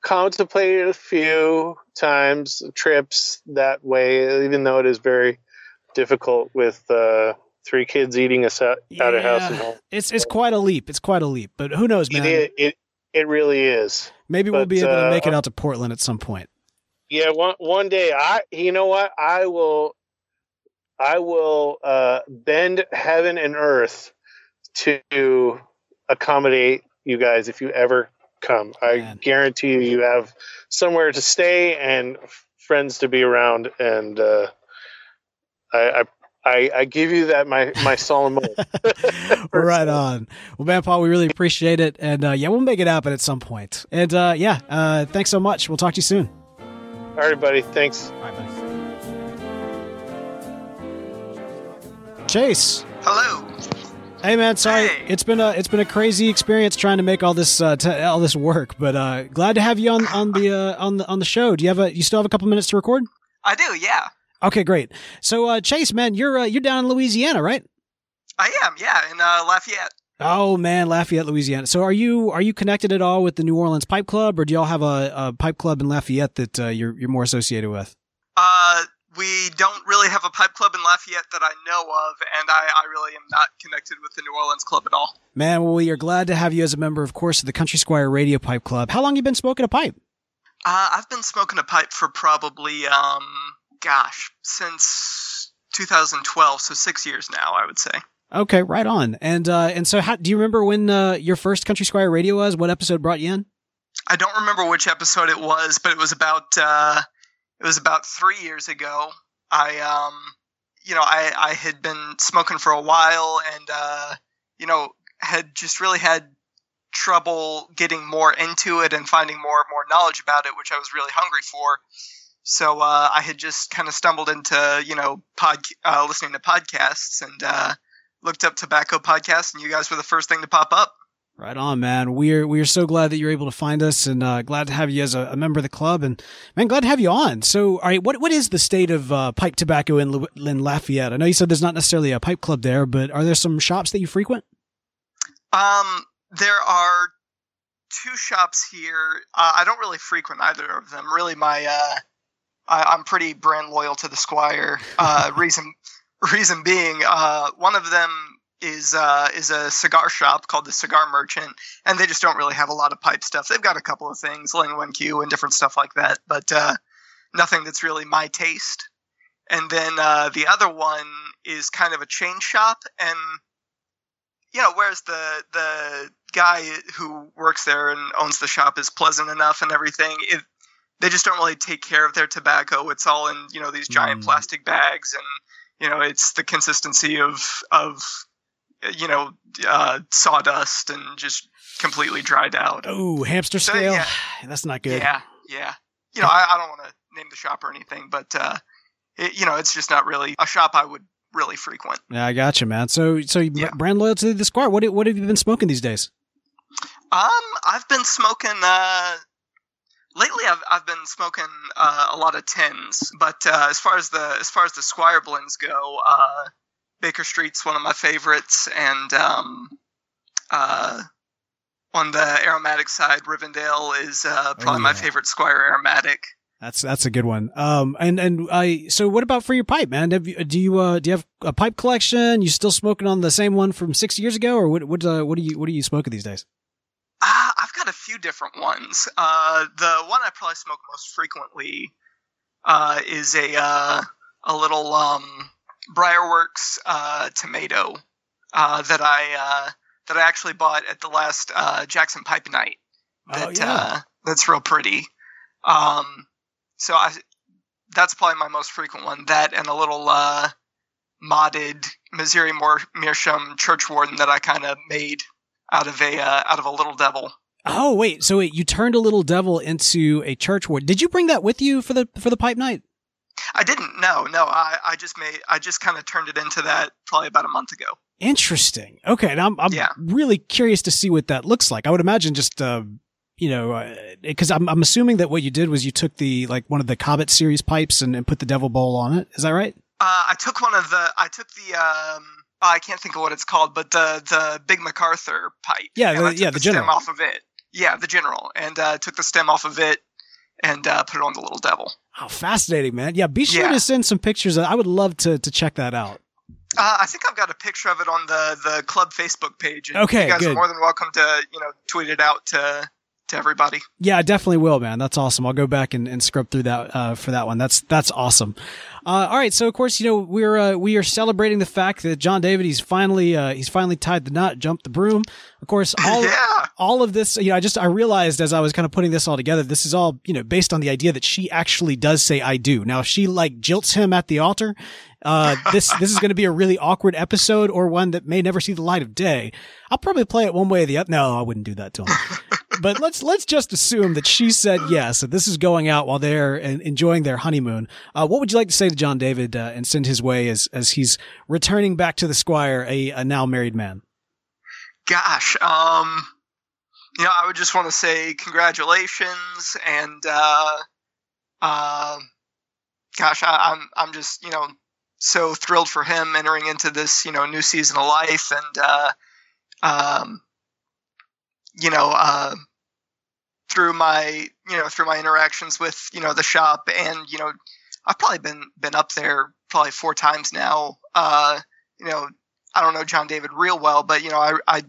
contemplated a few times trips that way, even though it is very difficult with uh, three kids eating us out, yeah, out of house and home. It's it's quite a leap. It's quite a leap, but who knows, man? It it, it really is. Maybe but, we'll be able to make it uh, out to Portland at some point. Yeah, one one day. I you know what? I will I will uh, bend heaven and earth to accommodate you guys if you ever come. I Man. guarantee you, you have somewhere to stay and friends to be around, and uh, I, I, I, I, give you that my my solemn right on. Well, man, Paul, we really appreciate it, and uh, yeah, we'll make it happen at some point. And uh, yeah, uh, thanks so much. We'll talk to you soon. All right, buddy. Thanks. All right, buddy. Chase. Hello. Hey man, sorry. Hey. It's been a it's been a crazy experience trying to make all this uh, t- all this work, but uh, glad to have you on on the uh, on the on the show. Do you have a you still have a couple minutes to record? I do, yeah. Okay, great. So uh, Chase, man, you're uh, you're down in Louisiana, right? I am, yeah, in uh, Lafayette. Oh man, Lafayette, Louisiana. So are you are you connected at all with the New Orleans Pipe Club, or do y'all have a, a pipe club in Lafayette that uh, you're you're more associated with? Uh, we don't really have a pipe club in Lafayette that I know of, and I, I, really am not connected with the New Orleans club at all. Man, well, we are glad to have you as a member, of course, of the Country Squire Radio Pipe Club. How long you been smoking a pipe? Uh, I've been smoking a pipe for probably, um, gosh, since 2012, so six years now, I would say. Okay, right on. And uh, and so, how, do you remember when uh, your first Country Squire Radio was? What episode brought you in? I don't remember which episode it was, but it was about uh, it was about three years ago. I, um, you know, I, I had been smoking for a while and, uh, you know, had just really had trouble getting more into it and finding more more knowledge about it, which I was really hungry for. So uh, I had just kind of stumbled into, you know, pod uh, listening to podcasts and uh, looked up tobacco podcasts, and you guys were the first thing to pop up. Right on, man. We're we're so glad that you're able to find us, and uh, glad to have you as a, a, member of the club. And man, glad to have you on. So, all right, what what is the state of uh, pipe tobacco in, in Lafayette? I know you said there's not necessarily a pipe club there, but are there some shops that you frequent? Um, there are two shops here. Uh, I don't really frequent either of them. Really, my uh, I, am pretty brand loyal to the Squire. Uh, reason reason being, uh, one of them is uh, is a cigar shop called the Cigar Merchant, and they just don't really have a lot of pipe stuff. They've got a couple of things, Lane 1-Q and different stuff like that, but uh, nothing that's really my taste. And then uh, the other one is kind of a chain shop, and you know, whereas the the guy who works there and owns the shop is pleasant enough and everything, it, they just don't really take care of their tobacco. It's all in you know these giant mm. plastic bags, and you know it's the consistency of of you know uh, sawdust and just completely dried out. Oh, hamster so, scale. Yeah, That's not good. Yeah, yeah. You know, I, I don't want to name the shop or anything, but uh, it, you know, it's just not really a shop I would really frequent. Yeah, I got you, man. So, so yeah. brand loyalty to the Squire. What what have you been smoking these days? Um, I've been smoking. Uh, lately, I've I've been smoking uh, a lot of tins, but uh, as far as the as far as the Squire blends go, uh, Baker Street's one of my favorites, and um, uh, on the aromatic side, Rivendell is uh, probably oh, yeah. my favorite Squire aromatic. That's that's a good one. Um, and and I so what about for your pipe, man? You, do you uh do you have a pipe collection? You still smoking on the same one from six years ago, or what what uh, what do you what are you smoking these days? Uh, I've got a few different ones. Uh, the one I probably smoke most frequently uh, is a uh, a little um, Briarworks uh, tomato uh, that I uh, that I actually bought at the last uh, Jackson Pipe Night. Oh, that, oh, yeah. uh, that's real pretty. Um, so I that's probably my most frequent one. That and a little uh, modded Missouri Meerschaum Church Warden that I kind of made out of a uh, out of a little devil. Oh wait, so wait, you turned a little devil into a church ward. Did you bring that with you for the for the pipe night? I didn't. No, no. I, I just made. I just kind of turned it into that probably about a month ago. Interesting. Okay, and I'm I'm yeah. really curious to see what that looks like. I would imagine just uh, you know, because uh, I'm I'm assuming that what you did was you took the like one of the Cobbett series pipes and, and put the Devil Bowl on it. Is that right? Uh, I took one of the. I took the. Um, I can't think of what it's called, but the the Big MacArthur pipe. Yeah, the, yeah, the, the general off of it. Yeah, the general, and uh, took the stem off of it and uh, put it on the little devil. Oh, fascinating, man! Yeah, be sure yeah. to send some pictures. I would love to to check that out. Uh, I think I've got a picture of it on the the club Facebook page. okay, you guys good. are more than welcome to you know tweet it out to to everybody. Yeah, I definitely will, man. That's awesome. I'll go back and, and scrub through that uh, for that one. That's that's awesome. Uh, all right, so of course, you know we're uh, we are celebrating the fact that John David he's finally uh, he's finally tied the knot, jumped the broom. Of course, all yeah. all of this, you know, I just I realized as I was kind of putting this all together, this is all you know based on the idea that she actually does say I do. Now, if she like jilts him at the altar, uh, this this is going to be a really awkward episode or one that may never see the light of day. I'll probably play it one way or the other. No, I wouldn't do that to him. but let's let's just assume that she said yes. That this is going out while they're enjoying their honeymoon. Uh, what would you like to say to John David uh, and send his way as as he's returning back to the Squire, a, a now married man? Gosh, um, you know, I would just want to say congratulations and uh, uh, gosh, I, I'm I'm just you know so thrilled for him entering into this you know new season of life and uh, um, you know uh, through my you know through my interactions with you know the shop and you know I've probably been been up there probably four times now. Uh, you know I don't know John David real well, but you know I, I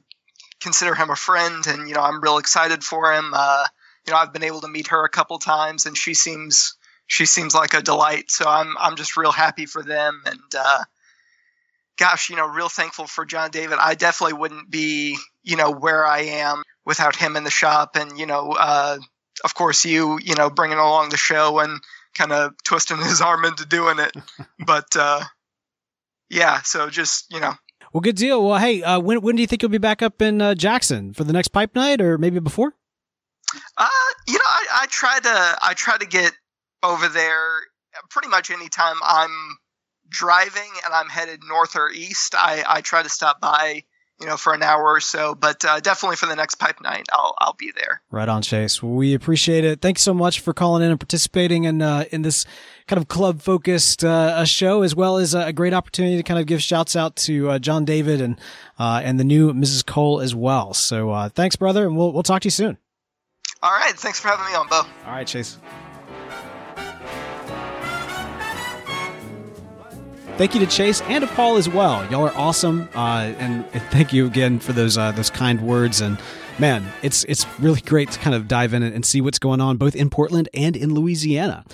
consider him a friend, and you know I'm real excited for him. Uh, you know I've been able to meet her a couple times, and she seems she seems like a delight. So I'm I'm just real happy for them, and uh, gosh, you know, real thankful for John David. I definitely wouldn't be you know where I am without him in the shop, and you know, uh, of course, you you know bringing along the show and kind of twisting his arm into doing it. but uh, yeah, so just you know. Well, good deal. Well, hey, uh, when when do you think you'll be back up in uh, Jackson for the next pipe night, or maybe before? Uh, you know, I, I try to I try to get over there pretty much anytime I'm driving and I'm headed north or east, I, I try to stop by you know, for an hour or so. But uh, definitely for the next pipe night, I'll I'll be there. Right on, Chase. We appreciate it. Thanks so much for calling in and participating in uh, in this kind of club focused uh, show, as well as a great opportunity to kind of give shouts out to uh, John David and uh, and the new Mrs. Cole as well. So uh, thanks, brother, and we'll we'll talk to you soon. All right. Thanks for having me on, Bo. All right, Chase. Thank you to Chase and to Paul as well. Y'all are awesome, uh, and, thank you again for those uh, those kind words. And man, it's it's really great to kind of dive in and see what's going on both in Portland and in Louisiana.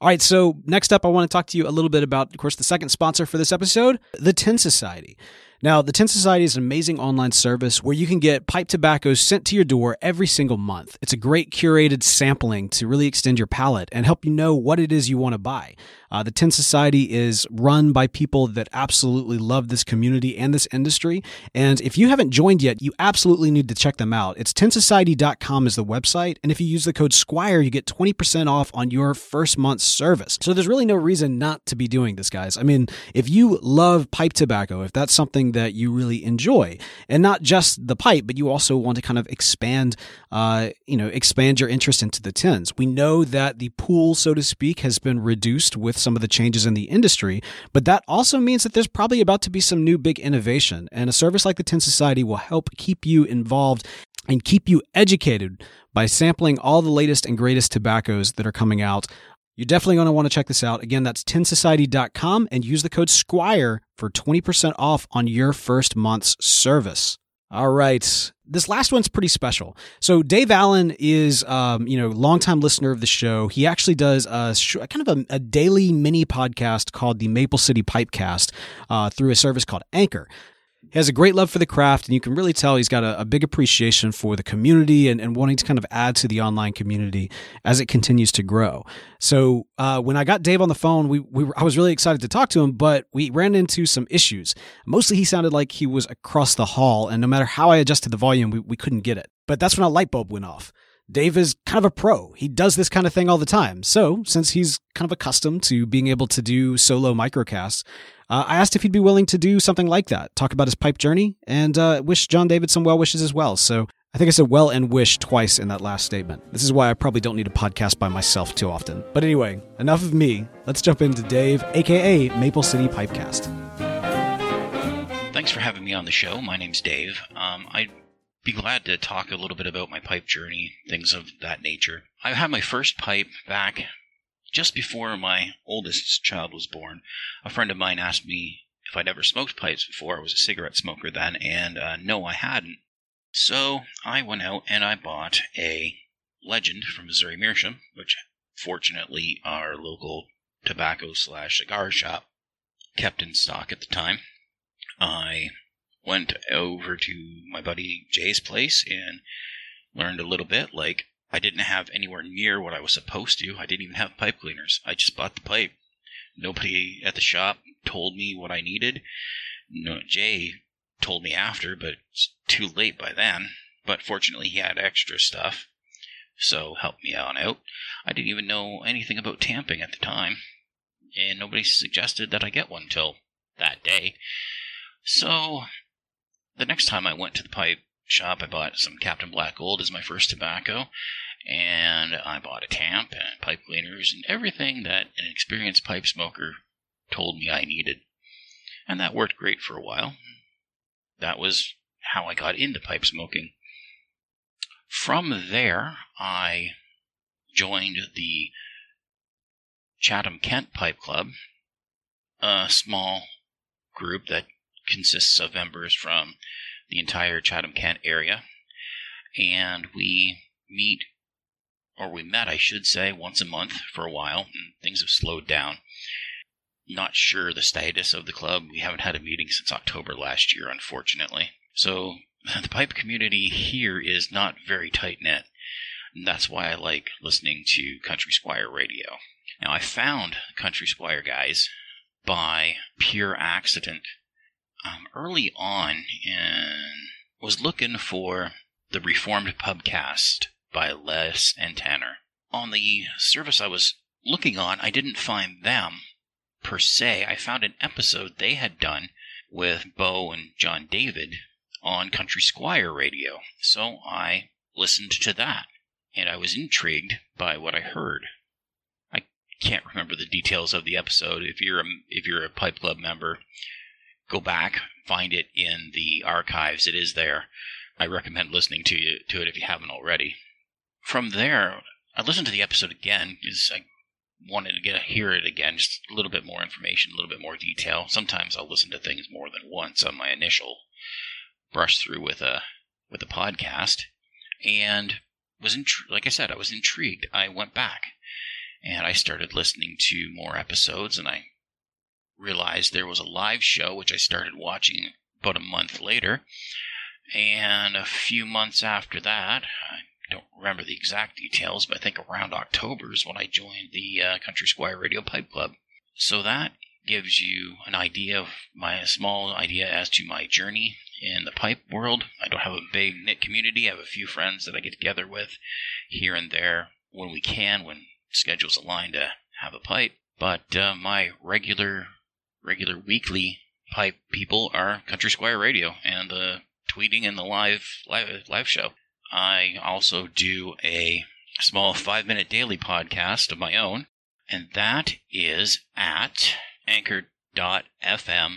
All right, so next up, I want to talk to you a little bit about, of course, the second sponsor for this episode, the Tin Society. Now, the Tin Society is an amazing online service where you can get pipe tobaccos sent to your door every single month. It's a great curated sampling to really extend your palate and help you know what it is you want to buy. Uh, the Tin Society is run by people that absolutely love this community and this industry. And if you haven't joined yet, you absolutely need to check them out. It's tinsociety.com is the website. And if you use the code SQUIRE, you get 20% off on your first month's service. So there's really no reason not to be doing this, guys. I mean, if you love pipe tobacco, if that's something that you really enjoy, and not just the pipe, but you also want to kind of expand, uh, you know, expand your interest into the tins. We know that the pool, so to speak, has been reduced with some of the changes in the industry, but that also means that there's probably about to be some new big innovation. And a service like the Tin Society will help keep you involved and keep you educated by sampling all the latest and greatest tobaccos that are coming out. You're definitely going to want to check this out. Again, that's tinsociety.com and use the code SQUIRE for 20% off on your first month's service. All right. This last one's pretty special. So Dave Allen is, um, you know, longtime listener of the show. He actually does a kind of a, a daily mini podcast called the Maple City Pipecast uh, through a service called Anchor. He has a great love for the craft, and you can really tell he's got a, a big appreciation for the community and, and, wanting to kind of add to the online community as it continues to grow. So uh, when I got Dave on the phone, we, we were, I was really excited to talk to him, but we ran into some issues. Mostly, he sounded like he was across the hall, and no matter how I adjusted the volume, we, we couldn't get it. But that's when a light bulb went off. Dave is kind of a pro. He does this kind of thing all the time. So, since he's kind of accustomed to being able to do solo microcasts, uh, I asked if he'd be willing to do something like that, talk about his pipe journey, and uh, wish John David some well wishes as well. So I think I said well and wish twice in that last statement. This is why I probably don't need a podcast by myself too often. But anyway, enough of me. Let's jump into Dave, aka Maple City Pipecast. Thanks for having me on the show. My name's Dave. Um, I'd be glad to talk a little bit about my pipe journey, things of that nature. I had my first pipe back just before my oldest child was born, a friend of mine asked me if I'd ever smoked pipes before. I was a cigarette smoker then, and uh, no, I hadn't. So I went out and I bought a Legend from Missouri Meerschaum, which fortunately our local tobacco slash cigar shop kept in stock at the time. I went over to my buddy Jay's place and learned a little bit, like I didn't have anywhere near what I was supposed to. I didn't even have pipe cleaners. I just bought the pipe. Nobody at the shop told me what I needed. No, Jay told me after, but it's too late by then. But fortunately, he had extra stuff, so helped me on out. I didn't even know anything about tamping at the time, and nobody suggested that I get one till that day. So, the next time I went to the pipe shop. I bought some Captain Black Gold as my first tobacco, and I bought a tamp and pipe cleaners and everything that an experienced pipe smoker told me I needed. And that worked great for a while. That was how I got into pipe smoking. From there, I joined the Chatham Kent Pipe Club, a small group that consists of members from the entire Chatham Kent area. And we meet, or we met, I should say, once a month for a while, and things have slowed down. Not sure the status of the club. We haven't had a meeting since October last year, unfortunately. So the pipe community here is not very tight knit. And that's why I like listening to Country Squire radio. Now, I found Country Squire guys by pure accident um, early on and was looking for the Reformed Pubcast by Les and Tanner. On the service I was looking on, I didn't find them, per se. I found an episode they had done with Bo and John David on Country Squire Radio. So I listened to that, and I was intrigued by what I heard. I can't remember the details of the episode. If you're a, if you're a Pipe Club member, go back, find it in the archives. It is there. I recommend listening to you to it if you haven't already. From there, I listened to the episode again because I wanted to get hear it again, just a little bit more information, a little bit more detail. Sometimes I'll listen to things more than once on my initial brush through with a with a podcast, and was intri- like I said, I was intrigued. I went back and I started listening to more episodes, and I realized there was a live show which I started watching about a month later, and a few months after that, I don't remember the exact details, but I think around October is when I joined the uh, Country Squire Radio Pipe Club. So that gives you an idea of my small idea as to my journey in the pipe world. I don't have a big knit community. I have a few friends that I get together with here and there when we can, when schedules align to have a pipe. But uh, my regular, regular weekly pipe people are Country Squire Radio and the tweeting and the live live live show. I also do a small five minute daily podcast of my own, and that is at anchor.fm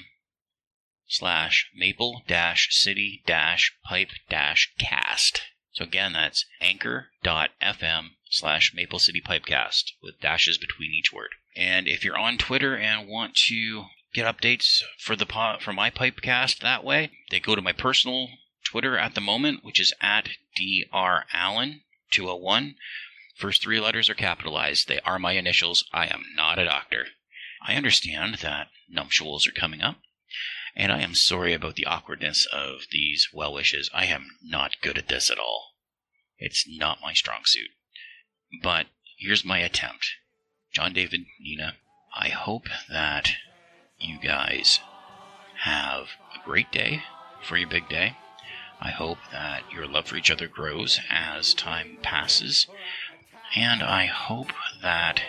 slash maple dash city dash pipe dash cast. So again, that's anchor.fm slash maple city pipecast with dashes between each word. And if you're on Twitter and want to get updates for the for my pipecast that way, they go to my personal Twitter at the moment, which is at drallen201. First three letters are capitalized. They are my initials. I am not a doctor. I understand that nuptials are coming up, and I am sorry about the awkwardness of these well wishes. I am not good at this at all. It's not my strong suit. But here's my attempt. John David, Nina, I hope that you guys have a great day for your big day. I hope that your love for each other grows as time passes. And I hope that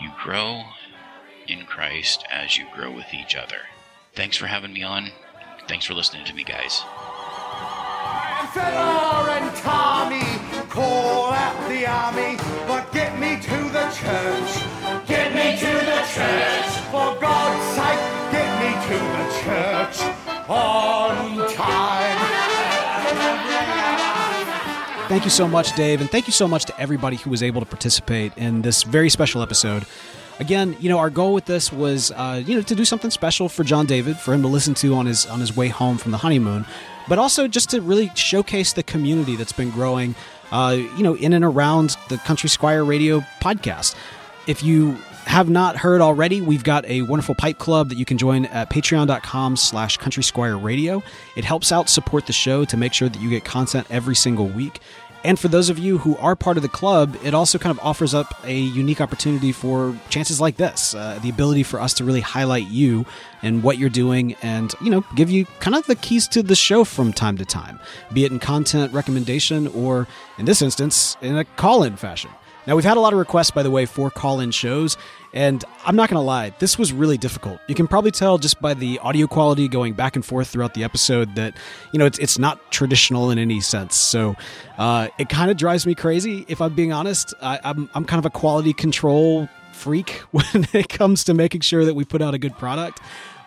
you grow in Christ as you grow with each other. Thanks for having me on. Thanks for listening to me, guys. On time. Thank you so much, Dave, and thank you so much to everybody who was able to participate in this very special episode. Again, you know, our goal with this was, uh, you know, to do something special for John David, for him to listen to on his on his way home from the honeymoon, but also just to really showcase the community that's been growing, uh, you know, in and around the Country Squire Radio podcast. If you have not heard already, we've got a wonderful pipe club that you can join at patreon.com slash country squire radio. It helps out support the show to make sure that you get content every single week. And for those of you who are part of the club, it also kind of offers up a unique opportunity for chances like this uh, the ability for us to really highlight you and what you're doing and, you know, give you kind of the keys to the show from time to time, be it in content recommendation or, in this instance, in a call in fashion. Now, we've had a lot of requests, by the way, for call in shows, and I'm not going to lie, this was really difficult. You can probably tell just by the audio quality going back and forth throughout the episode that, you know, it's, it's not traditional in any sense. So uh, it kind of drives me crazy, if I'm being honest. I, I'm, I'm kind of a quality control freak when it comes to making sure that we put out a good product.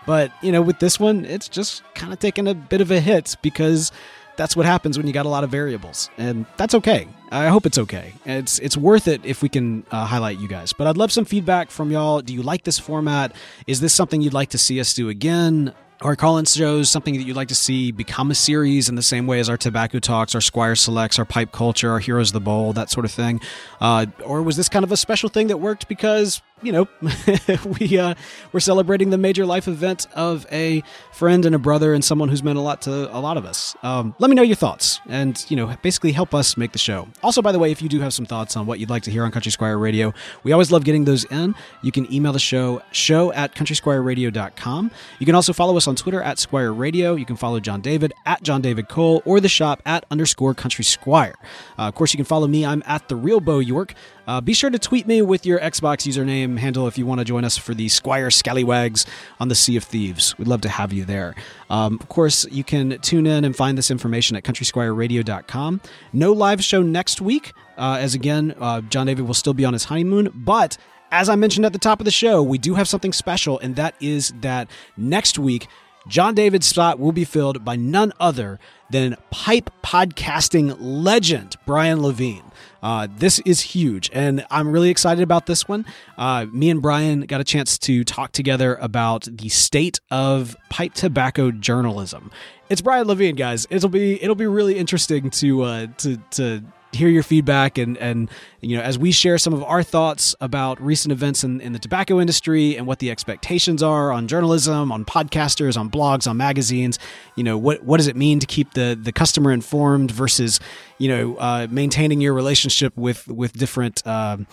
But, you know, with this one, it's just kind of taking a bit of a hit because that's what happens when you got a lot of variables, and that's okay. I hope it's okay. It's it's worth it if we can uh, highlight you guys. But I'd love some feedback from y'all. Do you like this format? Is this something you'd like to see us do again? Our call-in shows something that you'd like to see become a series in the same way as our tobacco talks, our Squire selects, our pipe culture, our heroes of the bowl, that sort of thing, uh, or was this kind of a special thing that worked because you know, we uh, we're celebrating the major life event of a friend and a brother and someone who's meant a lot to a lot of us. Um, let me know your thoughts and you know basically help us make the show. Also, by the way, if you do have some thoughts on what you'd like to hear on Country Squire Radio, we always love getting those in. You can email the show show at countrysquireradio.com. You can also follow us on Twitter at Squire Radio. You can follow John David at John David Cole or the shop at underscore Country Squire. Uh, of course, you can follow me. I'm at the Real Bo York. Uh, be sure to tweet me with your Xbox username username handle if you want to join us for the Squire Scallywags on the Sea of Thieves. We'd love to have you there. Um, of course, you can tune in and find this information at countrysquireradio.com. No live show next week, uh, as again, uh, John David will still be on his honeymoon, but as I mentioned at the top of the show, we do have something special, and that is that next week, John David's spot will be filled by none other than pipe podcasting legend Brian Levin. Uh, this is huge, and I'm really excited about this one. Uh, me and Brian got a chance to talk together about the state of pipe tobacco journalism. It's Brian Levin, guys. It'll be it'll be really interesting to uh, to to hear your feedback and and you know as we share some of our thoughts about recent events in, in the tobacco industry and what the expectations are on journalism on podcasters on blogs on magazines you know what what does it mean to keep the the customer informed versus you know uh, maintaining your relationship with with different um,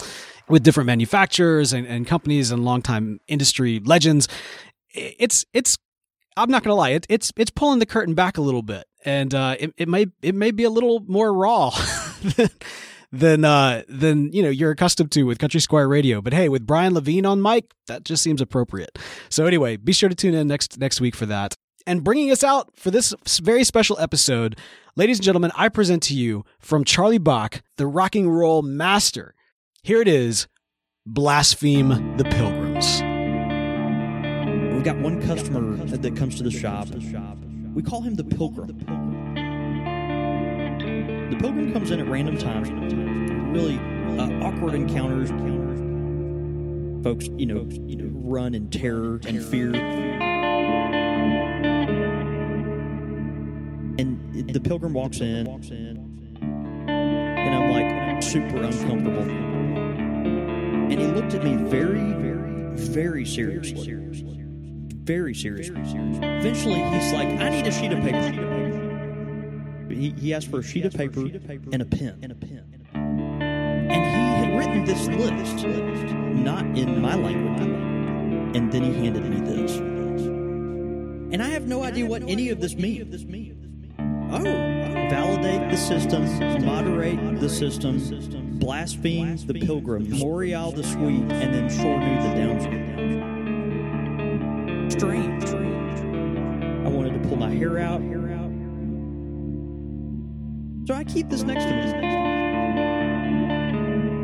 with different manufacturers and, and companies and longtime industry legends? It's it's I'm not gonna lie, it, it's it's pulling the curtain back a little bit, and uh, it it may it may be a little more raw than uh, than you know you're accustomed to with Country Squire Radio. But hey, with Brian Levin on mic, that just seems appropriate. So anyway, be sure to tune in next next week for that. And bringing us out for this very special episode, ladies and gentlemen, I present to you from Charlie Bach, the rocking roll master. Here it is, blaspheme the pilgrims. We've got one customer that comes to the shop. We call him the pilgrim. The pilgrim comes in at random times, really uh, awkward encounters. Folks, you know, you know, run in terror and fear. And the pilgrim walks in, and I'm like super uncomfortable. And he looked at me very, very, very seriously very serious. Eventually, he's like, I need a sheet of paper. He, he asked for a sheet of paper and a pen. And a pen. And he had written this list, not in my language. And then he handed me this. And I have no idea what any of this means. Oh, validate the system, moderate the system, blaspheme the pilgrim, Morial the sweet, and then Shornu the downstream strange. I wanted to pull my hair out. So I keep this next to me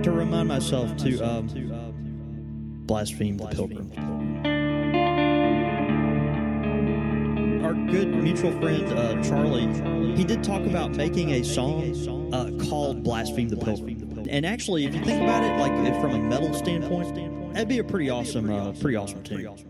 to remind myself to um, blaspheme the pilgrim. Our good mutual friend uh, Charlie, he did talk about making a song uh, called "Blaspheme the Pilgrim." And actually, if you think about it, like from a metal standpoint, that'd be a pretty awesome, uh, pretty awesome tune.